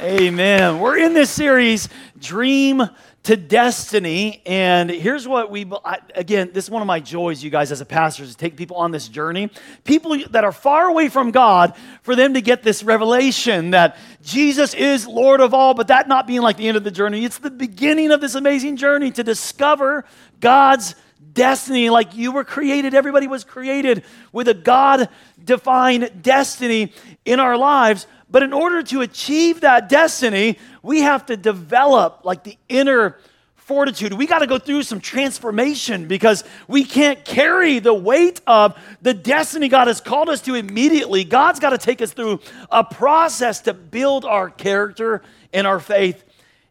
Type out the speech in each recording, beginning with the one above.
Amen. We're in this series, Dream to Destiny. And here's what we, again, this is one of my joys, you guys, as a pastor, is to take people on this journey. People that are far away from God, for them to get this revelation that Jesus is Lord of all, but that not being like the end of the journey. It's the beginning of this amazing journey to discover God's destiny like you were created. Everybody was created with a God defined destiny in our lives. But in order to achieve that destiny, we have to develop like the inner fortitude. We got to go through some transformation because we can't carry the weight of the destiny God has called us to immediately. God's got to take us through a process to build our character and our faith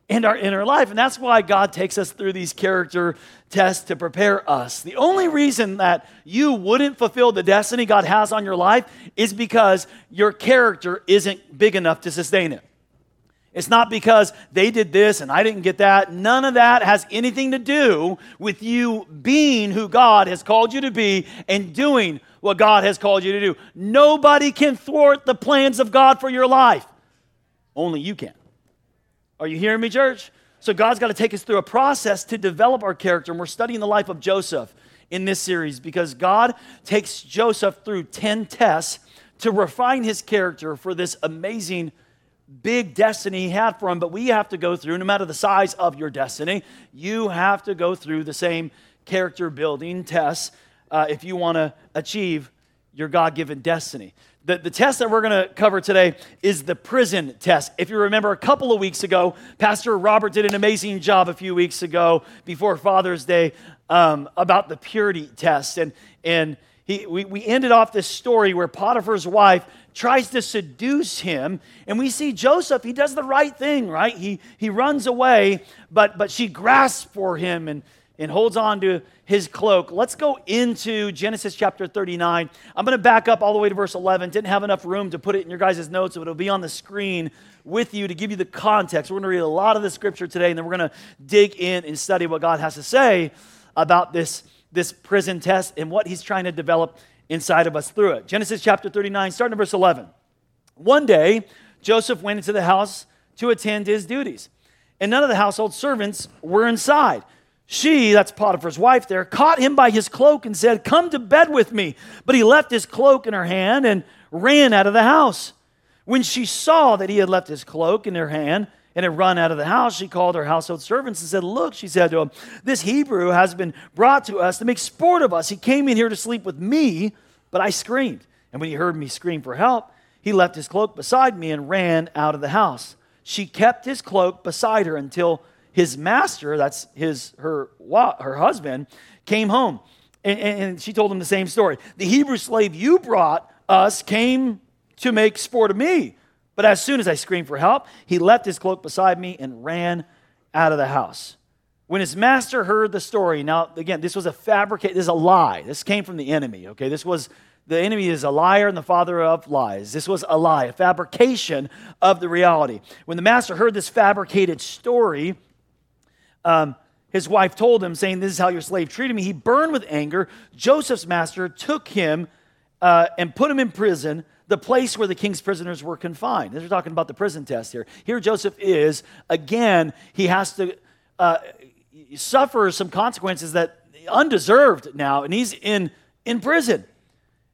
and our inner life. And that's why God takes us through these character tests to prepare us. The only reason that you wouldn't fulfill the destiny God has on your life is because your character isn't big enough to sustain it. It's not because they did this and I didn't get that. None of that has anything to do with you being who God has called you to be and doing what God has called you to do. Nobody can thwart the plans of God for your life. Only you can. Are you hearing me, church? So God's got to take us through a process to develop our character. And we're studying the life of Joseph in this series because God takes Joseph through 10 tests to refine his character for this amazing big destiny he had for him, but we have to go through, no matter the size of your destiny, you have to go through the same character building tests uh, if you want to achieve your God given destiny. The, the test that we're going to cover today is the prison test. If you remember, a couple of weeks ago, Pastor Robert did an amazing job a few weeks ago before Father's Day um, about the purity test. And, and he, we, we ended off this story where Potiphar's wife tries to seduce him. And we see Joseph, he does the right thing, right? He, he runs away, but, but she grasps for him and, and holds on to his cloak. Let's go into Genesis chapter 39. I'm going to back up all the way to verse 11. Didn't have enough room to put it in your guys' notes, so it'll be on the screen with you to give you the context. We're going to read a lot of the scripture today, and then we're going to dig in and study what God has to say about this, this prison test and what he's trying to develop inside of us through it. Genesis chapter 39, starting in verse 11. One day, Joseph went into the house to attend his duties, and none of the household servants were inside. She, that's Potiphar's wife there, caught him by his cloak and said, Come to bed with me. But he left his cloak in her hand and ran out of the house. When she saw that he had left his cloak in her hand, and had run out of the house, she called her household servants and said, Look, she said to him, this Hebrew has been brought to us to make sport of us. He came in here to sleep with me, but I screamed. And when he heard me scream for help, he left his cloak beside me and ran out of the house. She kept his cloak beside her until his master, that's his her her husband, came home. And, and she told him the same story. The Hebrew slave you brought us came to make sport of me. But as soon as I screamed for help, he left his cloak beside me and ran out of the house. When his master heard the story, now again, this was a fabricate, this is a lie. This came from the enemy, okay? This was the enemy is a liar and the father of lies. This was a lie, a fabrication of the reality. When the master heard this fabricated story, um, his wife told him, saying, This is how your slave treated me. He burned with anger. Joseph's master took him uh, and put him in prison the place where the king's prisoners were confined. They're talking about the prison test here. Here, Joseph is, again, he has to uh, suffer some consequences that undeserved now, and he's in, in prison.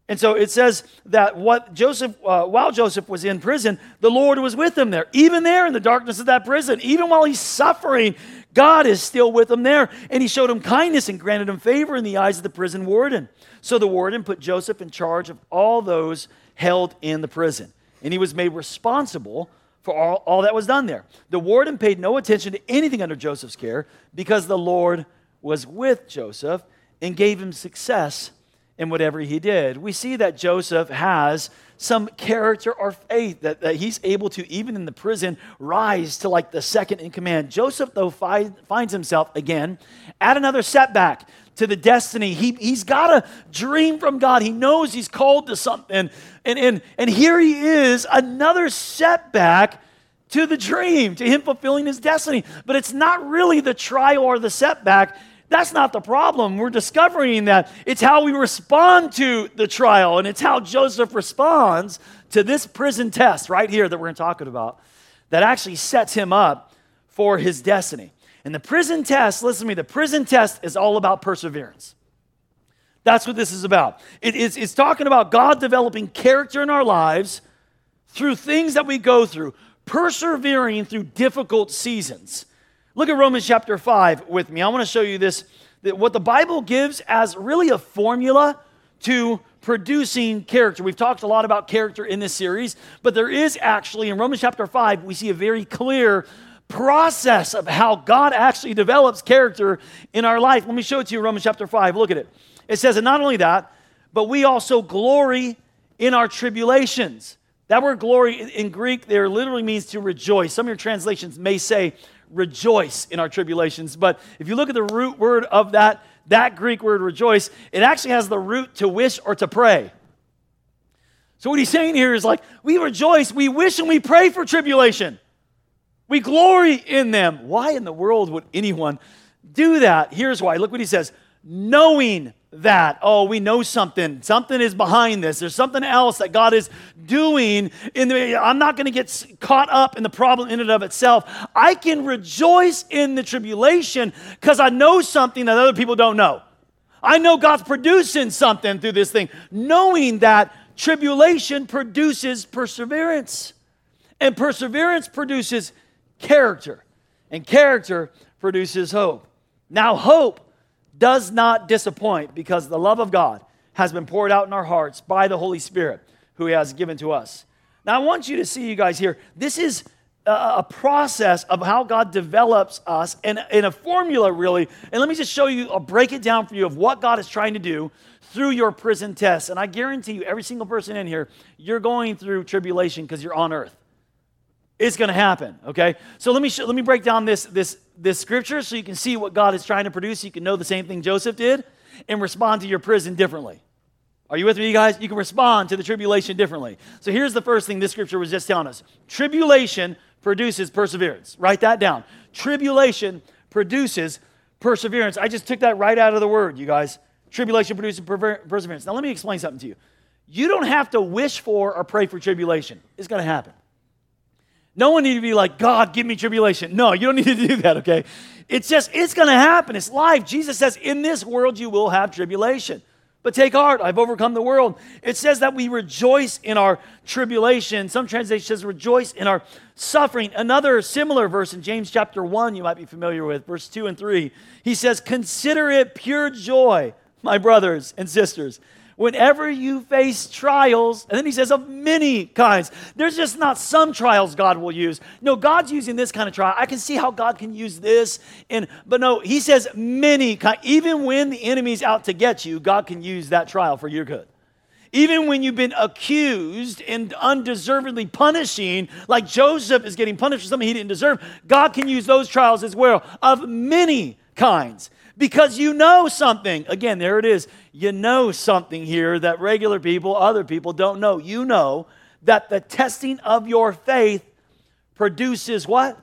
And so it says that what Joseph, uh, while Joseph was in prison, the Lord was with him there. Even there in the darkness of that prison, even while he's suffering, God is still with him there. And he showed him kindness and granted him favor in the eyes of the prison warden. So the warden put Joseph in charge of all those held in the prison. And he was made responsible for all, all that was done there. The warden paid no attention to anything under Joseph's care because the Lord was with Joseph and gave him success in whatever he did. We see that Joseph has some character or faith that, that he's able to, even in the prison, rise to like the second in command. Joseph, though, fi- finds himself again at another setback to the destiny. He, he's got a dream from God. He knows he's called to something. And, and, and here he is, another setback to the dream, to him fulfilling his destiny. But it's not really the trial or the setback. That's not the problem. We're discovering that it's how we respond to the trial, and it's how Joseph responds to this prison test right here that we're talking about that actually sets him up for his destiny. And the prison test, listen to me, the prison test is all about perseverance. That's what this is about. It is, it's talking about God developing character in our lives through things that we go through, persevering through difficult seasons. Look at Romans chapter 5 with me. I want to show you this that what the Bible gives as really a formula to producing character. We've talked a lot about character in this series, but there is actually in Romans chapter 5, we see a very clear process of how God actually develops character in our life. Let me show it to you Romans chapter 5. Look at it. It says, and not only that, but we also glory in our tribulations. That word glory in Greek there literally means to rejoice. Some of your translations may say rejoice in our tribulations, but if you look at the root word of that that Greek word rejoice, it actually has the root to wish or to pray. So, what he's saying here is like, we rejoice, we wish, and we pray for tribulation. We glory in them. Why in the world would anyone do that? Here's why. Look what he says knowing that, oh, we know something. Something is behind this. There's something else that God is doing. In the, I'm not going to get caught up in the problem in and of itself. I can rejoice in the tribulation because I know something that other people don't know. I know God's producing something through this thing, knowing that tribulation produces perseverance, and perseverance produces character, and character produces hope. Now, hope does not disappoint because the love of God has been poured out in our hearts by the Holy Spirit who He has given to us. Now, I want you to see, you guys, here, this is a, process of how God develops us and in a formula, really. And let me just show you, I'll break it down for you of what God is trying to do through your prison test. And I guarantee you, every single person in here, you're going through tribulation because you're on earth. It's going to happen, okay? So let me, let me break down this, this this scripture so you can see what God is trying to produce. You can know the same thing Joseph did and respond to your prison differently. Are you with me, you guys? You can respond to the tribulation differently. So here's the first thing this scripture was just telling us tribulation produces perseverance. Write that down. Tribulation produces perseverance. I just took that right out of the word, you guys. Tribulation produces perseverance. Now, let me explain something to you. You don't have to wish for or pray for tribulation, it's going to happen. No one need to be like, God, give me tribulation. No, you don't need to do that, okay? It's just, it's to happen. It's life. Jesus says, in this world you will have tribulation. But take heart, I've overcome the world. It says that we rejoice in our tribulation. Some translation says rejoice in our suffering. Another similar verse in James chapter 1 you might be familiar with, verse 2 and 3. He says, Consider it pure joy, my brothers and sisters, whenever you face trials, and then he says of many kinds. There's just not some trials God will use. No, God's using this kind of trial. I can see how God can use this. And but no, he says many kind. Even when the enemy's out to get you, God can use that trial for your good. Even when you've been accused and undeservedly punishing, like Joseph is getting punished for something he didn't deserve, God can use those trials as well of many kinds because you know something. Again, there it is. You know something here that regular people, other people don't know. You know that the testing of your faith produces what?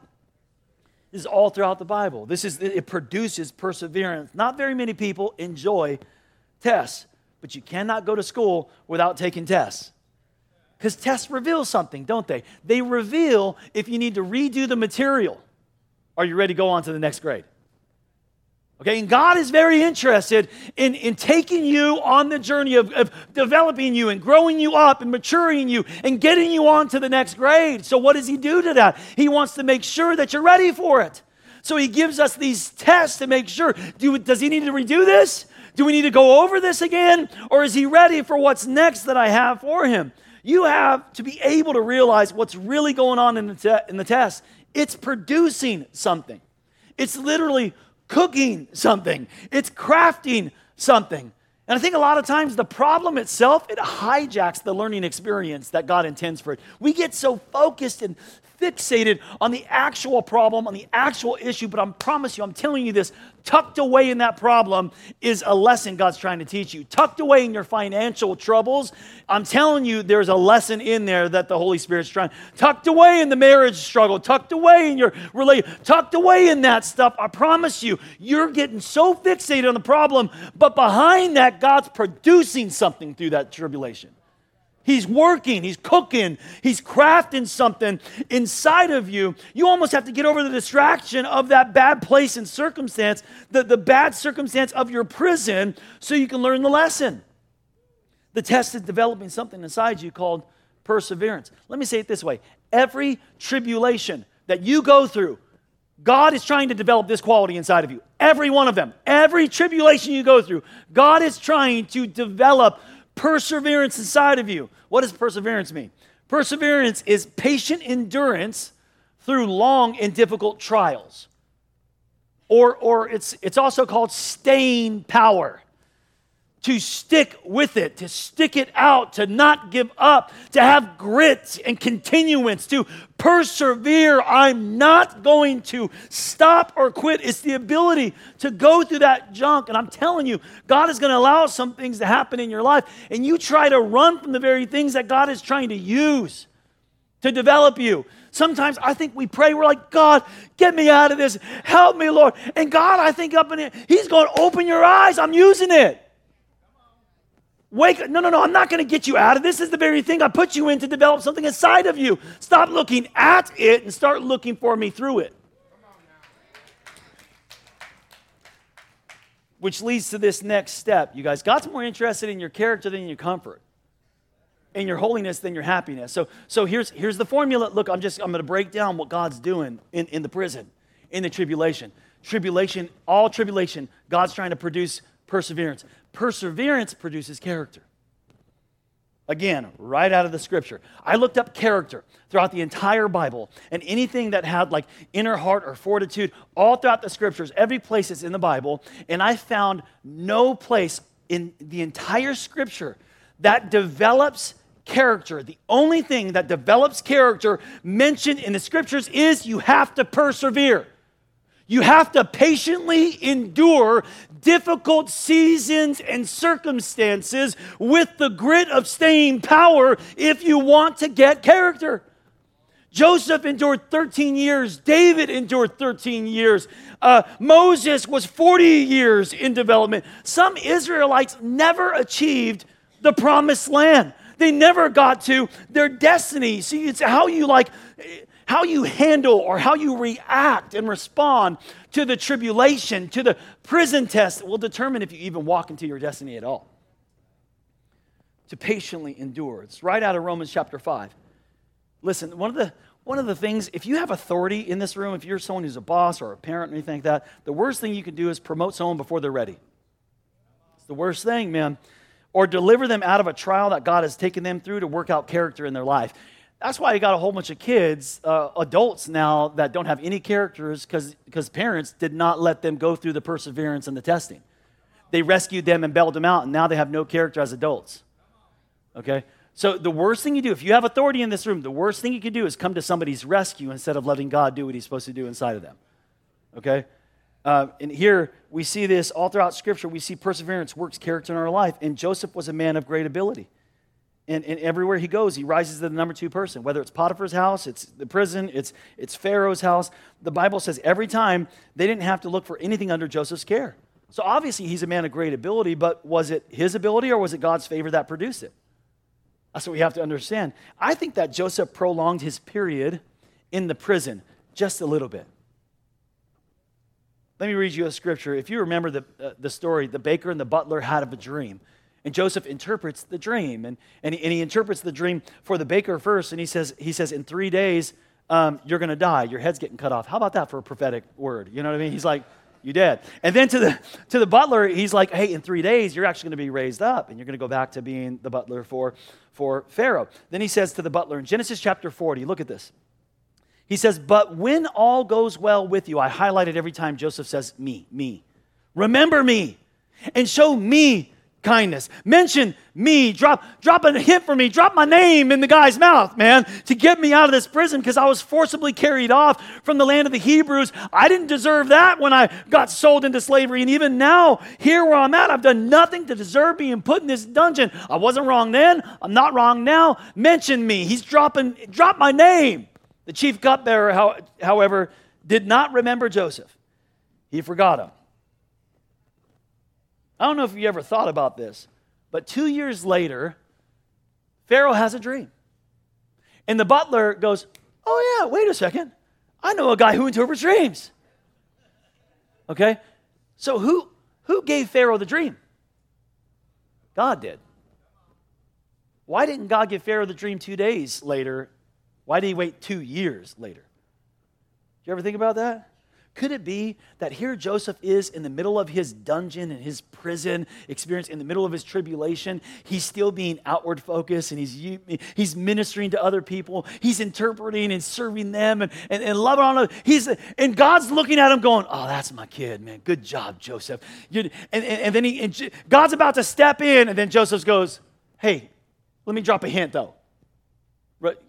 This is all throughout the Bible. This is it produces perseverance. Not very many people enjoy tests, but you cannot go to school without taking tests. Because tests reveal something, don't they? They reveal if you need to redo the material. Are you ready to go on to the next grade? Okay, and God is very interested in, in taking you on the journey of, of developing you and growing you up and maturing you and getting you on to the next grade. So, what does He do to that? He wants to make sure that you're ready for it. So, He gives us these tests to make sure do, does He need to redo this? Do we need to go over this again? Or is He ready for what's next that I have for Him? You have to be able to realize what's really going on in the, te- in the test. It's producing something. It's literally cooking something, it's crafting something. And I think a lot of times the problem itself, it hijacks the learning experience that God intends for it. We get so focused and fixated on the actual problem, on the actual issue, but I promise you, I'm telling you this, tucked away in that problem is a lesson God's trying to teach you. Tucked away in your financial troubles, I'm telling you, there's a lesson in there that the Holy Spirit's trying. Tucked away in the marriage struggle, tucked away in your relation, tucked away in that stuff, I promise you, you're getting so fixated on the problem, but behind that, God's producing something through that tribulation. He's working, he's cooking, he's crafting something inside of you. You almost have to get over the distraction of that bad place and circumstance, the, the bad circumstance of your prison, so you can learn the lesson. The test is developing something inside you called perseverance. Let me say it this way every tribulation that you go through, God is trying to develop this quality inside of you. Every one of them, every tribulation you go through, God is trying to develop perseverance inside of you. What does perseverance mean? Perseverance is patient endurance through long and difficult trials. Or, or it's, it's also called staying power to stick with it, to stick it out, to not give up, to have grit and continuance, to persevere. I'm not going to stop or quit. It's the ability to go through that junk. And I'm telling you, God is going to allow some things to happen in your life, and you try to run from the very things that God is trying to use to develop you. Sometimes I think we pray, we're like, God, get me out of this. Help me, Lord. And God, I think up in it, He's going to open your eyes. I'm using it. Wake up. No, no, no. I'm not going to get you out of this. This is the very thing I put you in to develop something inside of you. Stop looking at it and start looking for me through it. Which leads to this next step. You guys, God's more interested in your character than your comfort, in your holiness than your happiness. So, so here's, here's the formula. Look, I'm just I'm going to break down what God's doing in, in the prison, in the tribulation. Tribulation, all tribulation, God's trying to produce perseverance. Perseverance produces character. Again, right out of the scripture. I looked up character throughout the entire Bible, and anything that had like inner heart or fortitude, all throughout the scriptures, every place it's in the Bible, and I found no place in the entire scripture that develops character. The only thing that develops character mentioned in the scriptures is you have to persevere. You have to patiently endure difficult seasons and circumstances with the grit of staying power if you want to get character. Joseph endured 13 years. David endured 13 years. Uh, Moses was 40 years in development. Some Israelites never achieved the promised land. They never got to their destiny. See, it's how you like how you handle or how you react and respond to the tribulation, to the prison test, will determine if you even walk into your destiny at all. To patiently endure. It's right out of Romans chapter 5. Listen, one of the one of the things, if you have authority in this room, if you're someone who's a boss or a parent or anything like that, the worst thing you can do is promote someone before they're ready. It's the worst thing, man. Or deliver them out of a trial that God has taken them through to work out character in their life. That's why you got a whole bunch of kids, uh, adults now, that don't have any characters because parents did not let them go through the perseverance and the testing. They rescued them and bailed them out, and now they have no character as adults. Okay? So, the worst thing you do, if you have authority in this room, the worst thing you can do is come to somebody's rescue instead of letting God do what He's supposed to do inside of them. Okay? Uh, and here we see this all throughout Scripture. We see perseverance works character in our life. And Joseph was a man of great ability. And, and, everywhere he goes, he rises to the number two person. Whether it's Potiphar's house, it's the prison, it's, it's Pharaoh's house. The Bible says every time they didn't have to look for anything under Joseph's care. So obviously he's a man of great ability, but was it his ability or was it God's favor that produced it? That's what we have to understand. I think that Joseph prolonged his period in the prison just a little bit. Let me read you a scripture. If you remember the, uh, the story, the baker and the butler had a dream. And Joseph interprets the dream. And, and, he, and he interprets the dream for the baker first. And he says, he says In three days, um, you're going to die. Your head's getting cut off. How about that for a prophetic word? You know what I mean? He's like, You dead. And then to the, to the butler, he's like, Hey, in three days, you're actually going to be raised up. And you're going to go back to being the butler for, for Pharaoh. Then he says to the butler in Genesis chapter 40, look at this. He says, But when all goes well with you, I highlight it every time Joseph says, Me, me. Remember me and show me kindness. Mention me. Drop, drop a hint for me. Drop my name in the guy's mouth, man, to get me out of this prison because I was forcibly carried off from the land of the Hebrews. I didn't deserve that when I got sold into slavery. And even now, here where I'm at, I've done nothing to deserve being put in this dungeon. I wasn't wrong then. I'm not wrong now. Mention me. He's dropping, drop my name. The chief cupbearer, however, did not remember Joseph. He forgot him. I don't know if you ever thought about this, but two years later, Pharaoh has a dream. And the butler goes, Oh, yeah, wait a second. I know a guy who interprets dreams. Okay? So who, who gave Pharaoh the dream? God did. Why didn't God give Pharaoh the dream two days later? Why did he wait two years later? Do you ever think about that? Could it be that here Joseph is in the middle of his dungeon and his prison experience, in the middle of his tribulation? He's still being outward focused and he's, he's ministering to other people. He's interpreting and serving them and, and, and loving on them. He's, and God's looking at him going, Oh, that's my kid, man. Good job, Joseph. and, and, and then he, and God's about to step in, and then Joseph goes, Hey, let me drop a hint though.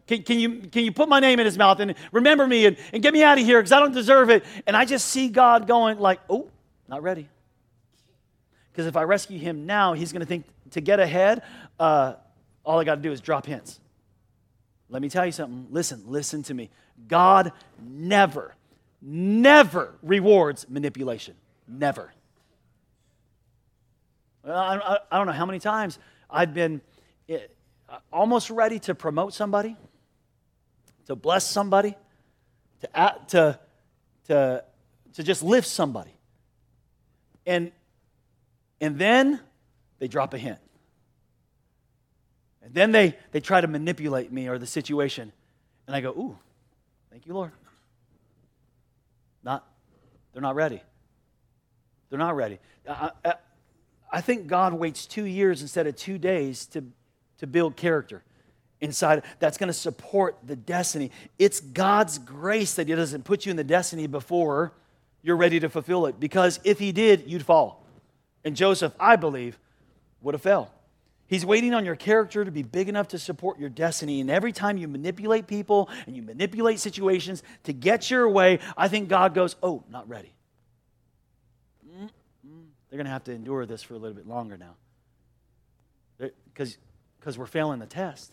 Can, can, you, can you put my name in his mouth and remember me and, and get me out of here because I don't deserve it? And I just see God going like, oh, not ready. Because if I rescue him now, he's going to think to get ahead, uh, all I got to do is drop hints. Let me tell you something. Listen, listen to me. God never, never rewards manipulation. Never. I, I, I don't know how many times I've been eh, Uh, almost ready to promote somebody, to bless somebody, to, to, to, to just lift somebody. And, and then they drop a hint. And then they, they try to manipulate me or the situation. And I go, ooh, thank you, Lord. Not, they're not ready. They're not ready. I, I, I think God waits two years instead of two days to to build character inside that's going to support the destiny. It's God's grace that He doesn't put you in the destiny before you're ready to fulfill it. Because if He did, you'd fall. And Joseph, I believe, would have fell. He's waiting on your character to be big enough to support your destiny. And every time you manipulate people and you manipulate situations to get your way, I think God goes, Oh, not ready. They're going to have to endure this for a little bit longer now. Because because we're failing the test.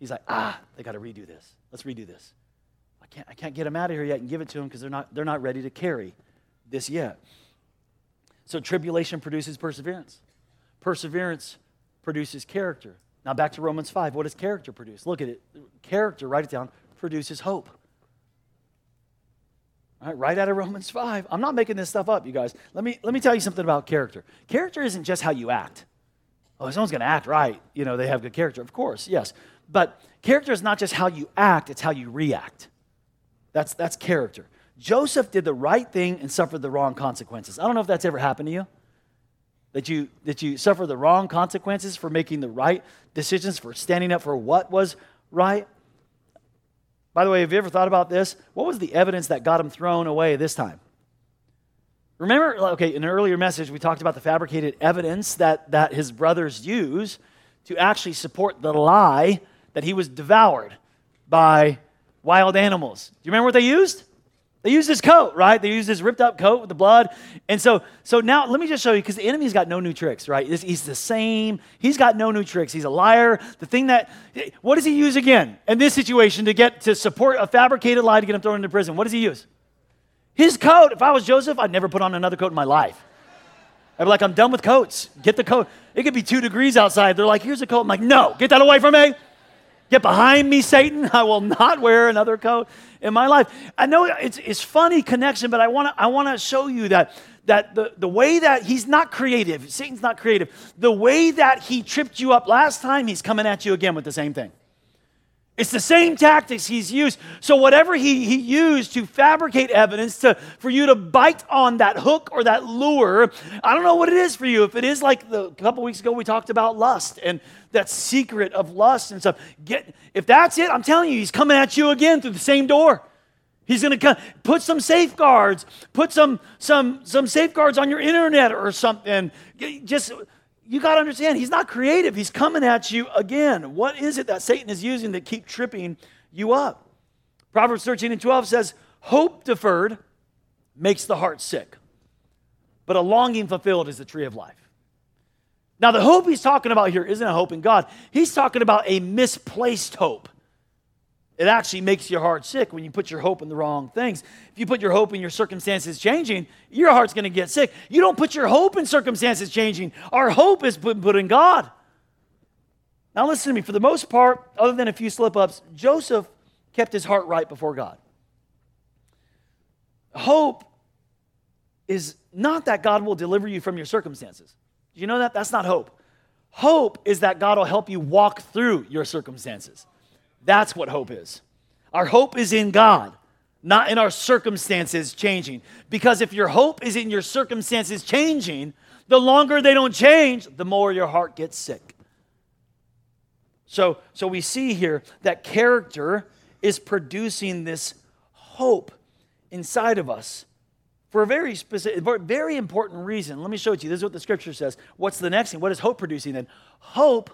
He's like, ah, they got to redo this. Let's redo this. I can't, I can't get them out of here yet and give it to them because they're not, they're not ready to carry this yet. So tribulation produces perseverance. Perseverance produces character. Now back to Romans 5. What does character produce? Look at it. Character, write it down, produces hope. All right, right out of Romans 5. I'm not making this stuff up, you guys. Let me, let me tell you something about character. Character isn't just how you act oh, someone's going to act right. You know, they have good character. Of course, yes. But character is not just how you act, it's how you react. That's, that's character. Joseph did the right thing and suffered the wrong consequences. I don't know if that's ever happened to you. That you, that you suffer the wrong consequences for making the right decisions, for standing up for what was right. By the way, have you ever thought about this? What was the evidence that got him thrown away this time? Remember, okay, in an earlier message, we talked about the fabricated evidence that, that his brothers use to actually support the lie that he was devoured by wild animals. Do you remember what they used? They used his coat, right? They used his ripped up coat with the blood. And so, so now let me just show you, because the enemy's got no new tricks, right? He's the same. He's got no new tricks. He's a liar. The thing that, what does he use again in this situation to get to support a fabricated lie to get him thrown into prison? What does he use? His coat, if I was Joseph, I'd never put on another coat in my life. I'd be like, I'm done with coats. Get the coat. It could be two degrees outside. They're like, here's a coat. I'm like, no, get that away from me. Get behind me, Satan. I will not wear another coat in my life. I know it's, it's funny connection, but I want to I wanna show you that, that the, the way that he's not creative, Satan's not creative, the way that he tripped you up last time, he's coming at you again with the same thing. It's the same tactics he's used. So, whatever he, he used to fabricate evidence to, for you to bite on that hook or that lure, I don't know what it is for you. If it is like the, a couple weeks ago, we talked about lust and that secret of lust and stuff. Get, if that's it, I'm telling you, he's coming at you again through the same door. He's going to come, put some safeguards, put some, some, some safeguards on your internet or something. Just you got to understand, he's not creative. He's coming at you again. What is it that Satan is using to keep tripping you up? Proverbs 13 and 12 says, Hope deferred makes the heart sick, but a longing fulfilled is the tree of life. Now, the hope he's talking about here isn't a hope in God, he's talking about a misplaced hope. It actually makes your heart sick when you put your hope in the wrong things. If you put your hope in your circumstances changing, your heart's going to get sick. You don't put your hope in circumstances changing. Our hope is put, put in God. Now, listen to me. For the most part, other than a few slip ups, Joseph kept his heart right before God. Hope is not that God will deliver you from your circumstances. Do you know that? That's not hope. Hope is that God will help you walk through your circumstances. That's what hope is. Our hope is in God, not in our circumstances changing. Because if your hope is in your circumstances changing, the longer they don't change, the more your heart gets sick. So, so we see here that character is producing this hope inside of us for a very specific, very important reason. Let me show it to you. This is what the scripture says. What's the next thing? What is hope producing then? Hope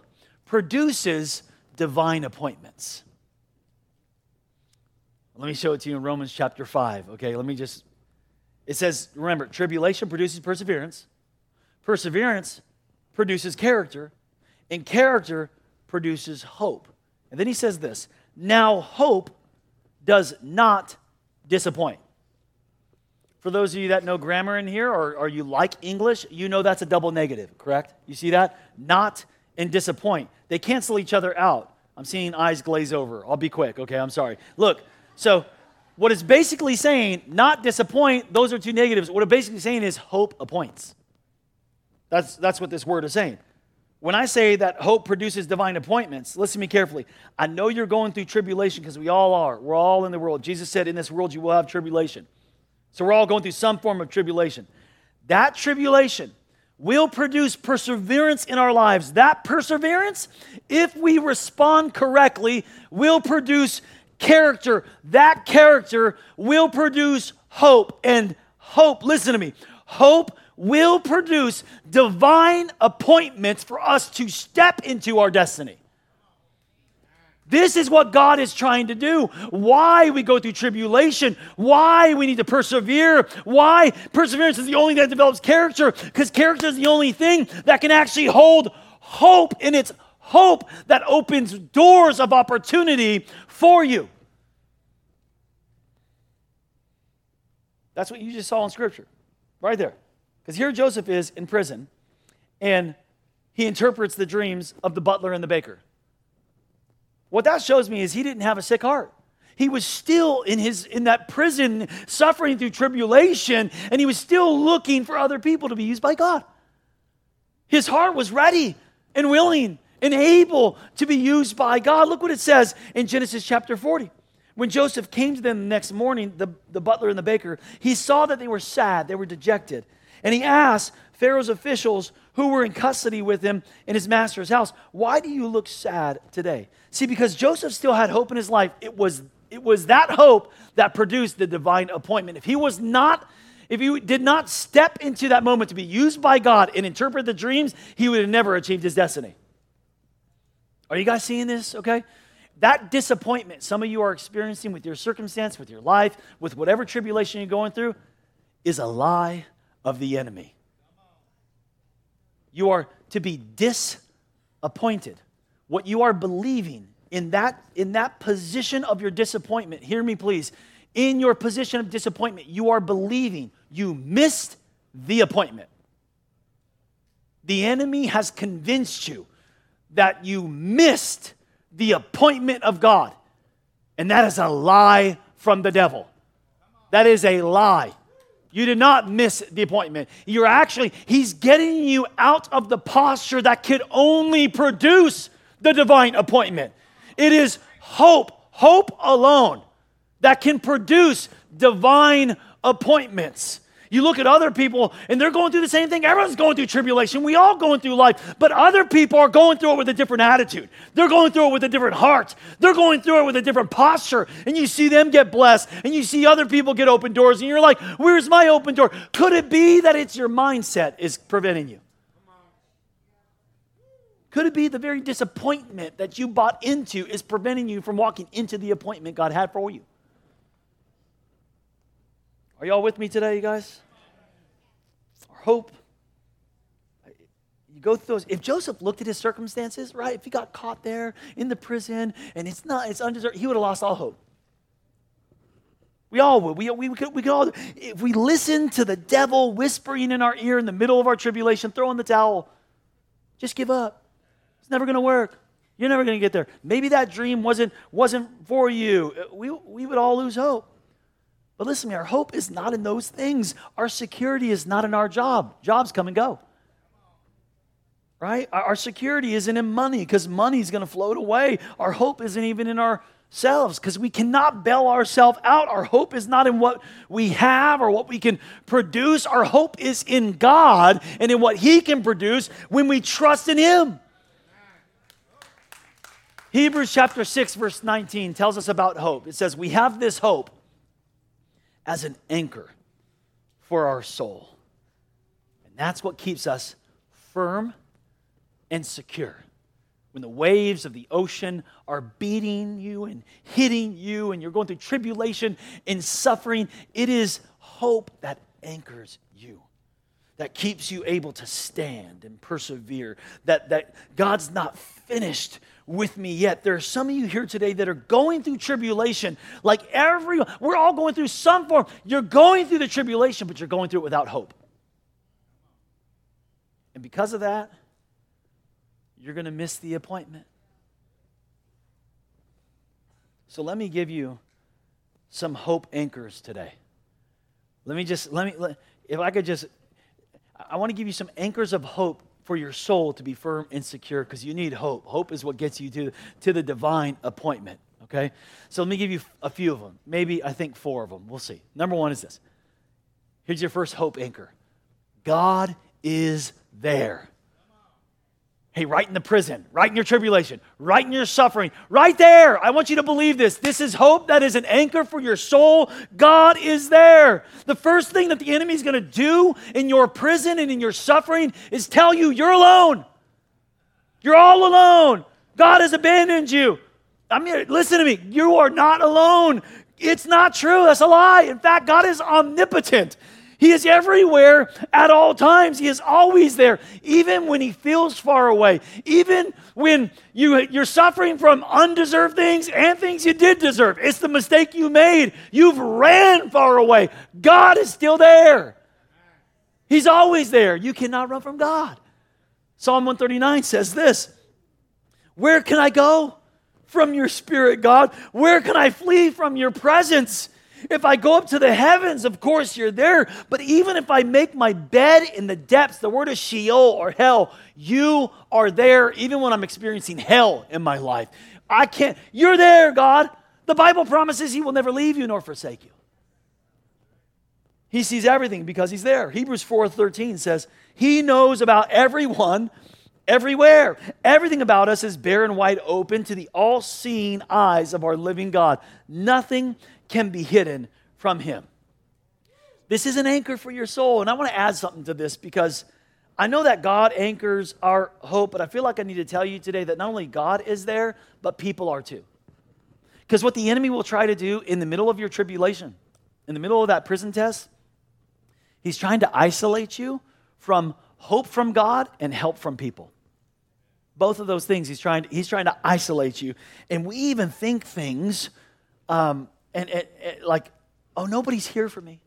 produces divine appointments. Let me show it to you in Romans chapter 5. Okay, let me just. It says, remember, tribulation produces perseverance, perseverance produces character, and character produces hope. And then he says this now hope does not disappoint. For those of you that know grammar in here or, or you like English, you know that's a double negative, correct? You see that? Not and disappoint. They cancel each other out. I'm seeing eyes glaze over. I'll be quick, okay? I'm sorry. Look, so what it's basically saying, not disappoint, those are two negatives. What it's basically saying is hope appoints. That's, that's what this word is saying. When I say that hope produces divine appointments, listen to me carefully. I know you're going through tribulation because we all are. We're all in the world. Jesus said, In this world you will have tribulation. So we're all going through some form of tribulation. That tribulation will produce perseverance in our lives. That perseverance, if we respond correctly, will produce character. That character will produce hope. And hope, listen to me, hope will produce divine appointments for us to step into our destiny. This is what God is trying to do. Why we go through tribulation, why we need to persevere, why perseverance is the only thing that develops character, because character is the only thing that can actually hold hope, and it's hope that opens doors of opportunity for you. That's what you just saw in Scripture, right there. Because here Joseph is in prison, and he interprets the dreams of the butler and the baker. What that shows me is he didn't have a sick heart. He was still in his in that prison suffering through tribulation and he was still looking for other people to be used by God. His heart was ready and willing and able to be used by God. Look what it says in Genesis chapter 40. When Joseph came to them the next morning, the, the butler and the baker, he saw that they were sad, they were dejected. And he asked Pharaoh's officials who were in custody with him in his master's house, Why do you look sad today? See, because Joseph still had hope in his life, it was, it was that hope that produced the divine appointment. If he was not, if he did not step into that moment to be used by God and interpret the dreams, he would have never achieved his destiny. Are you guys seeing this? Okay. That disappointment some of you are experiencing with your circumstance, with your life, with whatever tribulation you're going through, is a lie of the enemy. You are to be disappointed. What you are believing in that, in that position of your disappointment, hear me please, in your position of disappointment, you are believing you missed the appointment. The enemy has convinced you that you missed the appointment of God. And that is a lie from the devil. That is a lie. You did not miss the appointment. You're actually, he's getting you out of the posture that could only produce the divine appointment. It is hope, hope alone, that can produce divine appointments. You look at other people and they're going through the same thing. Everyone's going through tribulation. We all going through life, but other people are going through it with a different attitude. They're going through it with a different heart. They're going through it with a different posture. And you see them get blessed and you see other people get open doors and you're like, "Where's my open door?" Could it be that it's your mindset is preventing you? Could it be the very disappointment that you bought into is preventing you from walking into the appointment God had for you? Are y'all with me today, you guys? Our hope. You go through those. If Joseph looked at his circumstances, right? If he got caught there in the prison and it's not, it's undeserved, he would have lost all hope. We all would. We, we, we, could, we could all, if we listen to the devil whispering in our ear in the middle of our tribulation, throw in the towel. Just give up. It's never going to work. You're never going to get there. Maybe that dream wasn't, wasn't for you. We, we would all lose hope. But listen to me, our hope is not in those things. Our security is not in our job. Jobs come and go. Right? Our security isn't in money because money is going to float away. Our hope isn't even in ourselves because we cannot bail ourselves out. Our hope is not in what we have or what we can produce. Our hope is in God and in what He can produce when we trust in Him. Hebrews chapter 6, verse 19 tells us about hope. It says, We have this hope as an anchor for our soul. And that's what keeps us firm and secure. When the waves of the ocean are beating you and hitting you, and you're going through tribulation and suffering, it is hope that anchors you that keeps you able to stand and persevere, that, that God's not finished with me yet. There are some of you here today that are going through tribulation, like everyone, we're all going through some form. You're going through the tribulation, but you're going through it without hope. And because of that, you're going to miss the appointment. So let me give you some hope anchors today. Let me just, let me, let, if I could just, I want to give you some anchors of hope for your soul to be firm and secure because you need hope. Hope is what gets you to, to the divine appointment, okay? So let me give you a few of them. Maybe I think four of them. We'll see. Number one is this here's your first hope anchor God is there. Hey, right in the prison, right in your tribulation, right in your suffering, right there. I want you to believe this. This is hope that is an anchor for your soul. God is there. The first thing that the enemy is going to do in your prison and in your suffering is tell you you're alone. You're all alone. God has abandoned you. I mean, listen to me. You are not alone. It's not true. That's a lie. In fact, God is omnipotent. He is everywhere at all times. He is always there, even when he feels far away, even when you, you're suffering from undeserved things and things you did deserve. It's the mistake you made. You've ran far away. God is still there. He's always there. You cannot run from God. Psalm 139 says this Where can I go from your spirit, God? Where can I flee from your presence? If I go up to the heavens, of course you're there. But even if I make my bed in the depths, the word is Sheol or hell, you are there even when I'm experiencing hell in my life. I can't, you're there, God. The Bible promises He will never leave you nor forsake you. He sees everything because He's there. Hebrews 4:13 says, He knows about everyone everywhere. Everything about us is bare and wide open to the all seeing eyes of our living God. Nothing can be hidden from him. This is an anchor for your soul. And I want to add something to this because I know that God anchors our hope, but I feel like I need to tell you today that not only God is there, but people are too. Because what the enemy will try to do in the middle of your tribulation, in the middle of that prison test, he's trying to isolate you from hope from God and help from people. Both of those things, he's trying to, he's trying to isolate you. And we even think things um, and, and, and like, oh, nobody's here for me.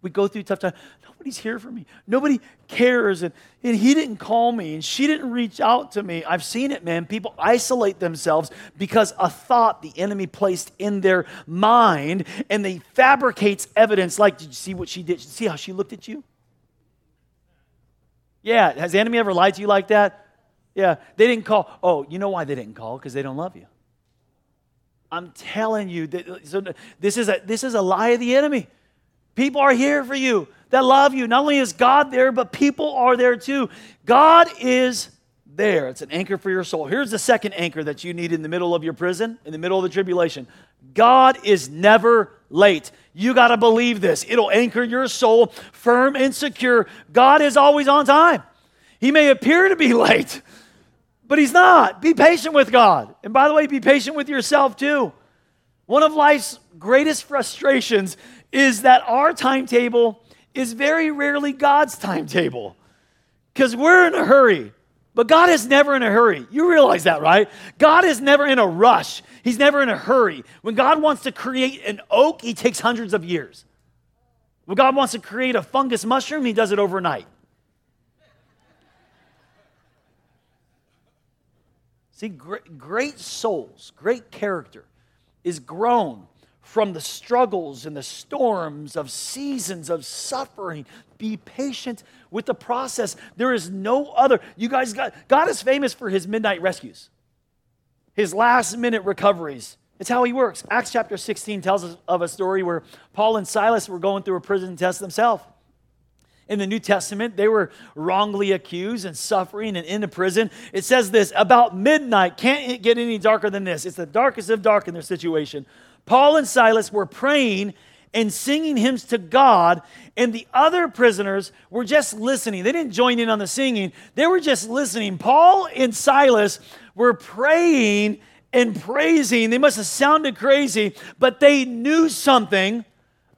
We go through tough times. Nobody's here for me. Nobody cares. And, and he didn't call me and she didn't reach out to me. I've seen it, man. People isolate themselves because a thought the enemy placed in their mind and they fabricates evidence like, did you see what she did? Did see how she looked at you? Yeah. Has the enemy ever lied to you like that? Yeah. They didn't call. Oh, you know why they didn't call? Because they don't love you. I'm telling you, this, is a, this is a lie of the enemy. People are here for you that love you. Not only is God there, but people are there too. God is there. It's an anchor for your soul. Here's the second anchor that you need in the middle of your prison, in the middle of the tribulation. God is never late. You got to believe this. It'll anchor your soul firm and secure. God is always on time. He may appear to be late, but he's not. Be patient with God. And by the way, be patient with yourself too. One of life's greatest frustrations is that our timetable is very rarely God's timetable because we're in a hurry. But God is never in a hurry. You realize that, right? God is never in a rush. He's never in a hurry. When God wants to create an oak, he takes hundreds of years. When God wants to create a fungus mushroom, he does it overnight. See, great, souls, great character is grown from the struggles and the storms of seasons of suffering. Be patient with the process. There is no other. You guys got God is famous for his midnight rescues, his last minute recoveries. It's how he works. Acts chapter 16 tells us of a story where Paul and Silas were going through a prison test themselves. In the New Testament, they were wrongly accused and suffering and in the prison. It says this about midnight, can't it get any darker than this. It's the darkest of dark in their situation. Paul and Silas were praying and singing hymns to God, and the other prisoners were just listening. They didn't join in on the singing, they were just listening. Paul and Silas were praying and praising. They must have sounded crazy, but they knew something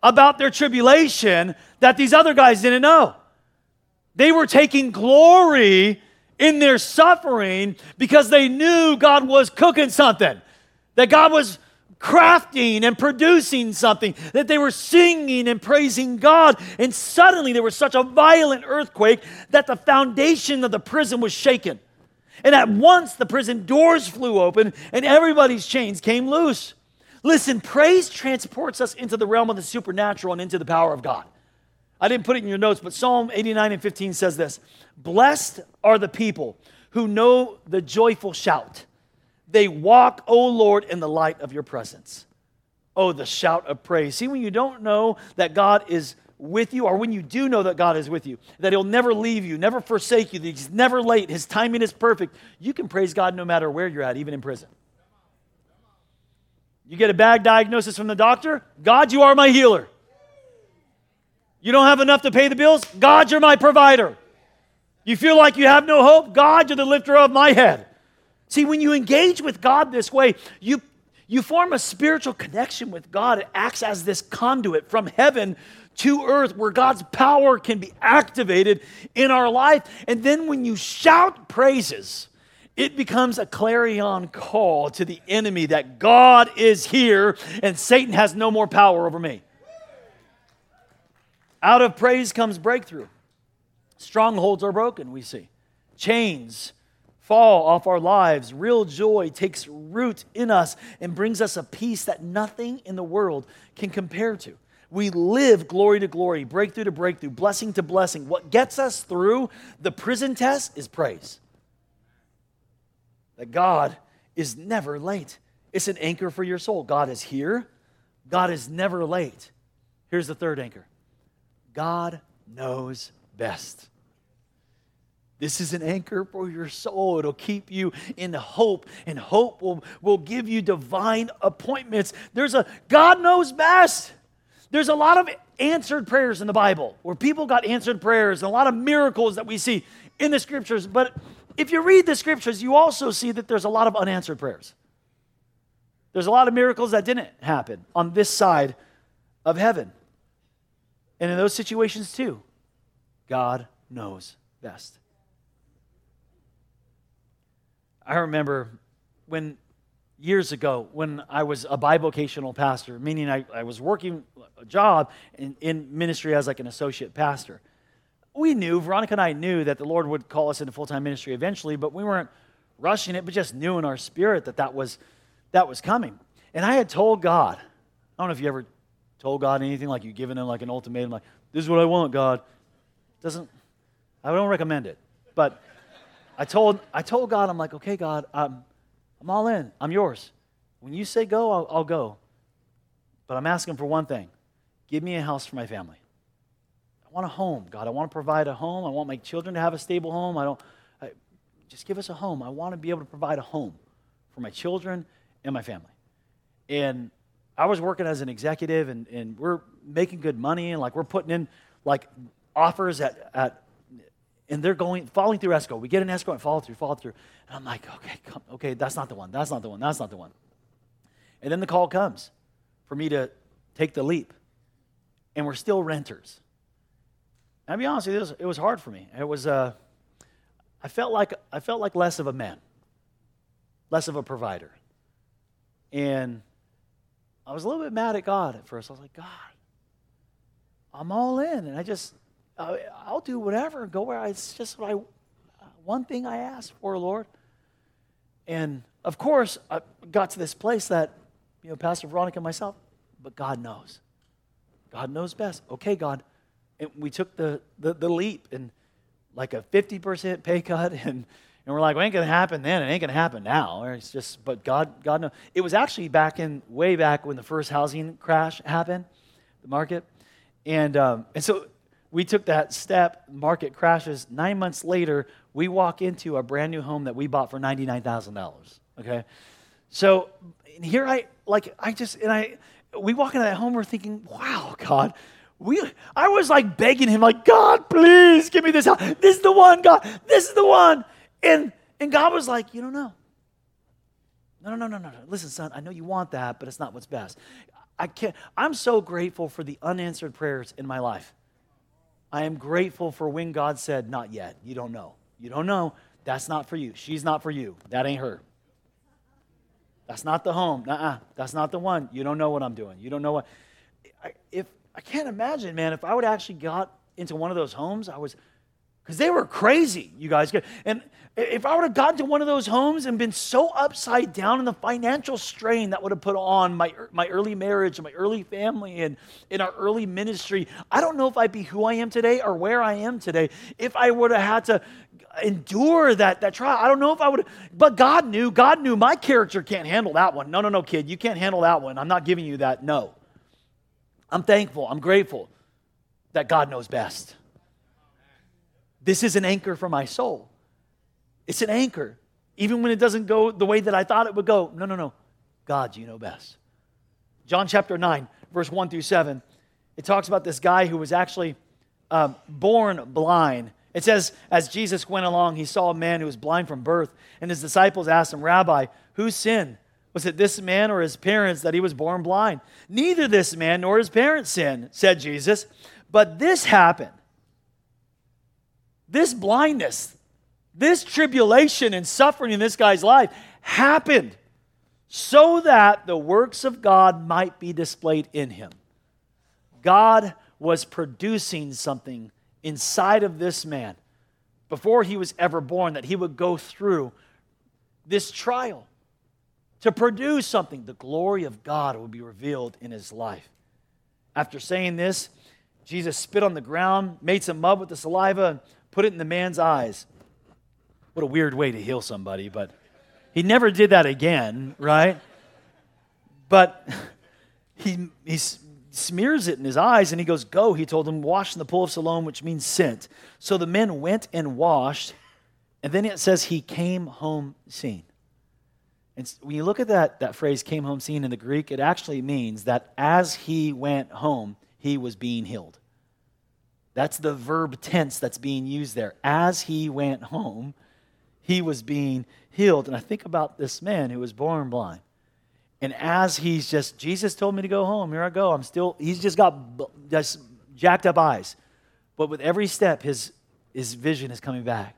about their tribulation that these other guys didn't know. They were taking glory in their suffering because they knew God was cooking something, that God was crafting and producing something, that they were singing and praising God. And suddenly there was such a violent earthquake that the foundation of the prison was shaken. And at once the prison doors flew open and everybody's chains came loose. Listen, praise transports us into the realm of the supernatural and into the power of God. I didn't put it in your notes, but Psalm 89 and 15 says this Blessed are the people who know the joyful shout. They walk, O Lord, in the light of your presence. Oh, the shout of praise. See, when you don't know that God is with you, or when you do know that God is with you, that He'll never leave you, never forsake you, that He's never late, His timing is perfect, you can praise God no matter where you're at, even in prison. You get a bad diagnosis from the doctor, God, you are my healer. You don't have enough to pay the bills, God, you're my provider. You feel like you have no hope, God, you're the lifter of my head. See, when you engage with God this way, you, you form a spiritual connection with God. It acts as this conduit from heaven to earth where God's power can be activated in our life. And then when you shout praises, it becomes a clarion call to the enemy that God is here and Satan has no more power over me. Out of praise comes breakthrough. Strongholds are broken, we see. Chains fall off our lives. Real joy takes root in us and brings us a peace that nothing in the world can compare to. We live glory to glory, breakthrough to breakthrough, blessing to blessing. What gets us through the prison test is praise. That God is never late. It's an anchor for your soul. God is here, God is never late. Here's the third anchor God knows best. This is an anchor for your soul. It'll keep you in hope, and hope will, will give you divine appointments. There's a God knows best. There's a lot of answered prayers in the Bible where people got answered prayers and a lot of miracles that we see in the scriptures. But if you read the scriptures, you also see that there's a lot of unanswered prayers. There's a lot of miracles that didn't happen on this side of heaven. And in those situations, too, God knows best. I remember when years ago when I was a bivocational pastor, meaning I, I was working a job in, in ministry as like an associate pastor. We knew, Veronica and I knew that the Lord would call us into full time ministry eventually, but we weren't rushing it, but just knew in our spirit that that was, that was coming. And I had told God, I don't know if you ever told God anything like you given him like an ultimatum, like, this is what I want, God. Doesn't, I don't recommend it. But I told, I told God, I'm like, okay, God, I'm, I'm all in. I'm yours. When you say go, I'll, I'll go. But I'm asking for one thing give me a house for my family. I want a home, God. I want to provide a home. I want my children to have a stable home. I don't, I, just give us a home. I want to be able to provide a home for my children and my family. And I was working as an executive and, and we're making good money and like we're putting in like offers at, at and they're going falling through escrow. We get an escrow and fall through, fall through. And I'm like, okay, come, okay, that's not the one. That's not the one. That's not the one. And then the call comes for me to take the leap. And we're still renters. And I'll be honest, it was, it was hard for me. It was, uh, I felt like I felt like less of a man, less of a provider. And I was a little bit mad at God at first. I was like, God, I'm all in. And I just uh, I'll do whatever, go where I, it's just what I, one thing I ask for, Lord. And of course, I got to this place that, you know, Pastor Veronica and myself, but God knows. God knows best. Okay, God. And we took the, the, the leap and like a 50% pay cut and and we're like, well, it ain't gonna happen then, it ain't gonna happen now. It's just, but God, God knows. It was actually back in way back when the first housing crash happened, the market, and um, and so we took that step. Market crashes. Nine months later, we walk into a brand new home that we bought for ninety nine thousand dollars. Okay, so here I like I just and I we walk into that home. We're thinking, wow, God. We, I was like begging him, like, God, please give me this house. This is the one, God. This is the one. And, and God was like, You don't know. No, no, no, no, no. Listen, son, I know you want that, but it's not what's best. I can't. I'm so grateful for the unanswered prayers in my life. I am grateful for when God said, Not yet. You don't know. You don't know. That's not for you. She's not for you. That ain't her. That's not the home. Nuh-uh. That's not the one. You don't know what I'm doing. You don't know what. I, if I can't imagine, man, if I would actually got into one of those homes, I was because they were crazy, you guys. And if I would have gotten to one of those homes and been so upside down in the financial strain that would have put on my, my early marriage and my early family and in our early ministry, I don't know if I'd be who I am today or where I am today. If I would have had to endure that, that trial, I don't know if I would but God knew, God knew my character can't handle that one. No, no, no, kid, you can't handle that one. I'm not giving you that. No. I'm thankful, I'm grateful that God knows best. This is an anchor for my soul. It's an anchor. Even when it doesn't go the way that I thought it would go. No, no, no. God, you know best. John chapter 9, verse 1 through 7, it talks about this guy who was actually um, born blind. It says, as Jesus went along, he saw a man who was blind from birth, and his disciples asked him, Rabbi, who sinned? Was it this man or his parents that he was born blind? Neither this man nor his parents sinned, said Jesus, but this happened this blindness, this tribulation and suffering in this guy's life happened so that the works of God might be displayed in him. God was producing something inside of this man before he was ever born that he would go through this trial to produce something. The glory of God would be revealed in his life. After saying this, Jesus spit on the ground, made some mud with the saliva, put it in the man's eyes. What a weird way to heal somebody, but he never did that again, right? But he, he smears it in his eyes and he goes, Go. He told them, Wash in the pool of Siloam, which means sent. So the men went and washed, and then it says he came home seen. And when you look at that, that phrase, came home seen, in the Greek, it actually means that as he went home, he was being healed. That's the verb tense that's being used there. As he went home, he was being healed. And I think about this man who was born blind. And as he's just, Jesus told me to go home. Here I go. I'm still, he's just got just jacked up eyes. But with every step, his, his vision is coming back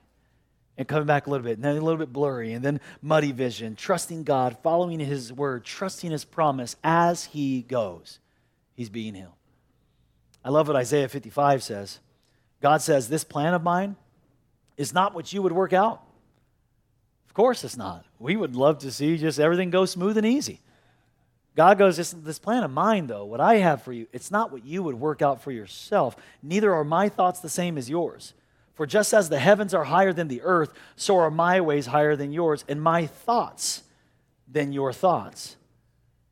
and coming back a little bit, and then a little bit blurry, and then muddy vision, trusting God, following his word, trusting his promise as he goes. He's being healed. I love what Isaiah 55 says. God says, This plan of mine is not what you would work out. Of course, it's not. We would love to see just everything go smooth and easy. God goes, this, this plan of mine, though, what I have for you, it's not what you would work out for yourself. Neither are my thoughts the same as yours. For just as the heavens are higher than the earth, so are my ways higher than yours, and my thoughts than your thoughts.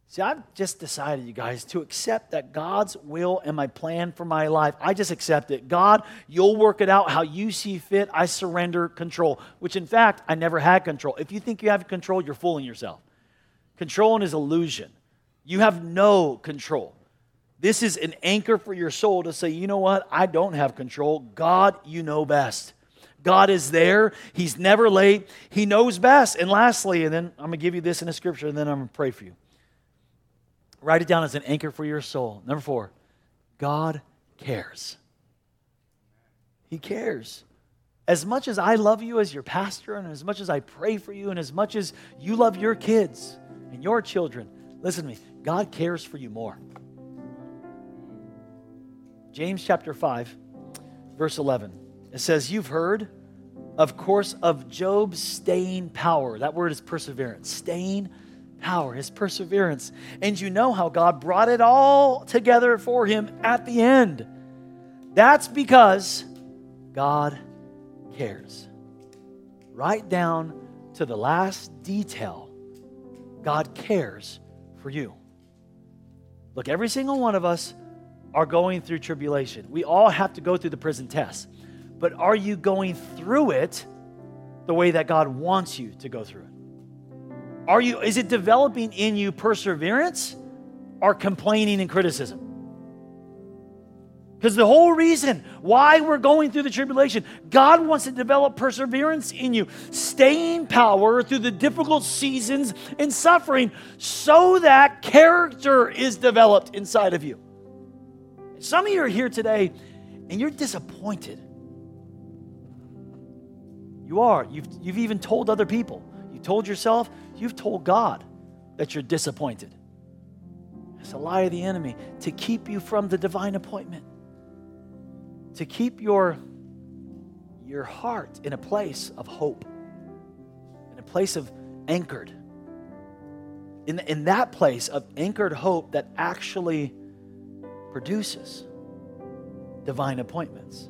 See, I've just decided, you guys, to accept that God's will and my plan for my life. I just accept it. God, you'll work it out how you see fit. I surrender control, which in fact, I never had control. If you think you have control, you're fooling yourself. Control is illusion. You have no control. This is an anchor for your soul to say, you know what? I don't have control. God, you know best. God is there. He's never late. He knows best. And lastly, and then I'm going to give you this in a scripture, and then I'm going to pray for you. Write it down as an anchor for your soul. Number four, God cares. He cares. As much as I love you as your pastor, and as much as I pray for you, and as much as you love your kids and your children, listen to me, God cares for you more. James chapter 5, verse 11. It says, You've heard of course, of Job's staying power. That word is perseverance. Staying power, his perseverance. And you know how God brought it all together for him at the end. That's because God cares. Right down to the last detail, God cares for you. Look, every single one of us are going through tribulation. We all have to go through the prison test. But are you going through it the way that God wants you to go through it? Are you is it developing in you perseverance or complaining and criticism? Because the whole reason why we're going through the tribulation, God wants to develop perseverance in you, staying power through the difficult seasons and suffering so that character is developed inside of you. Some of you are here today and you're disappointed. You are. You've, you've even told other people. You told yourself, you've told God that you're disappointed. It's a lie of the enemy to keep you from the divine appointment to keep your, your heart in a place of hope, in a place of anchored. In, in that place of anchored hope that actually produces divine appointments.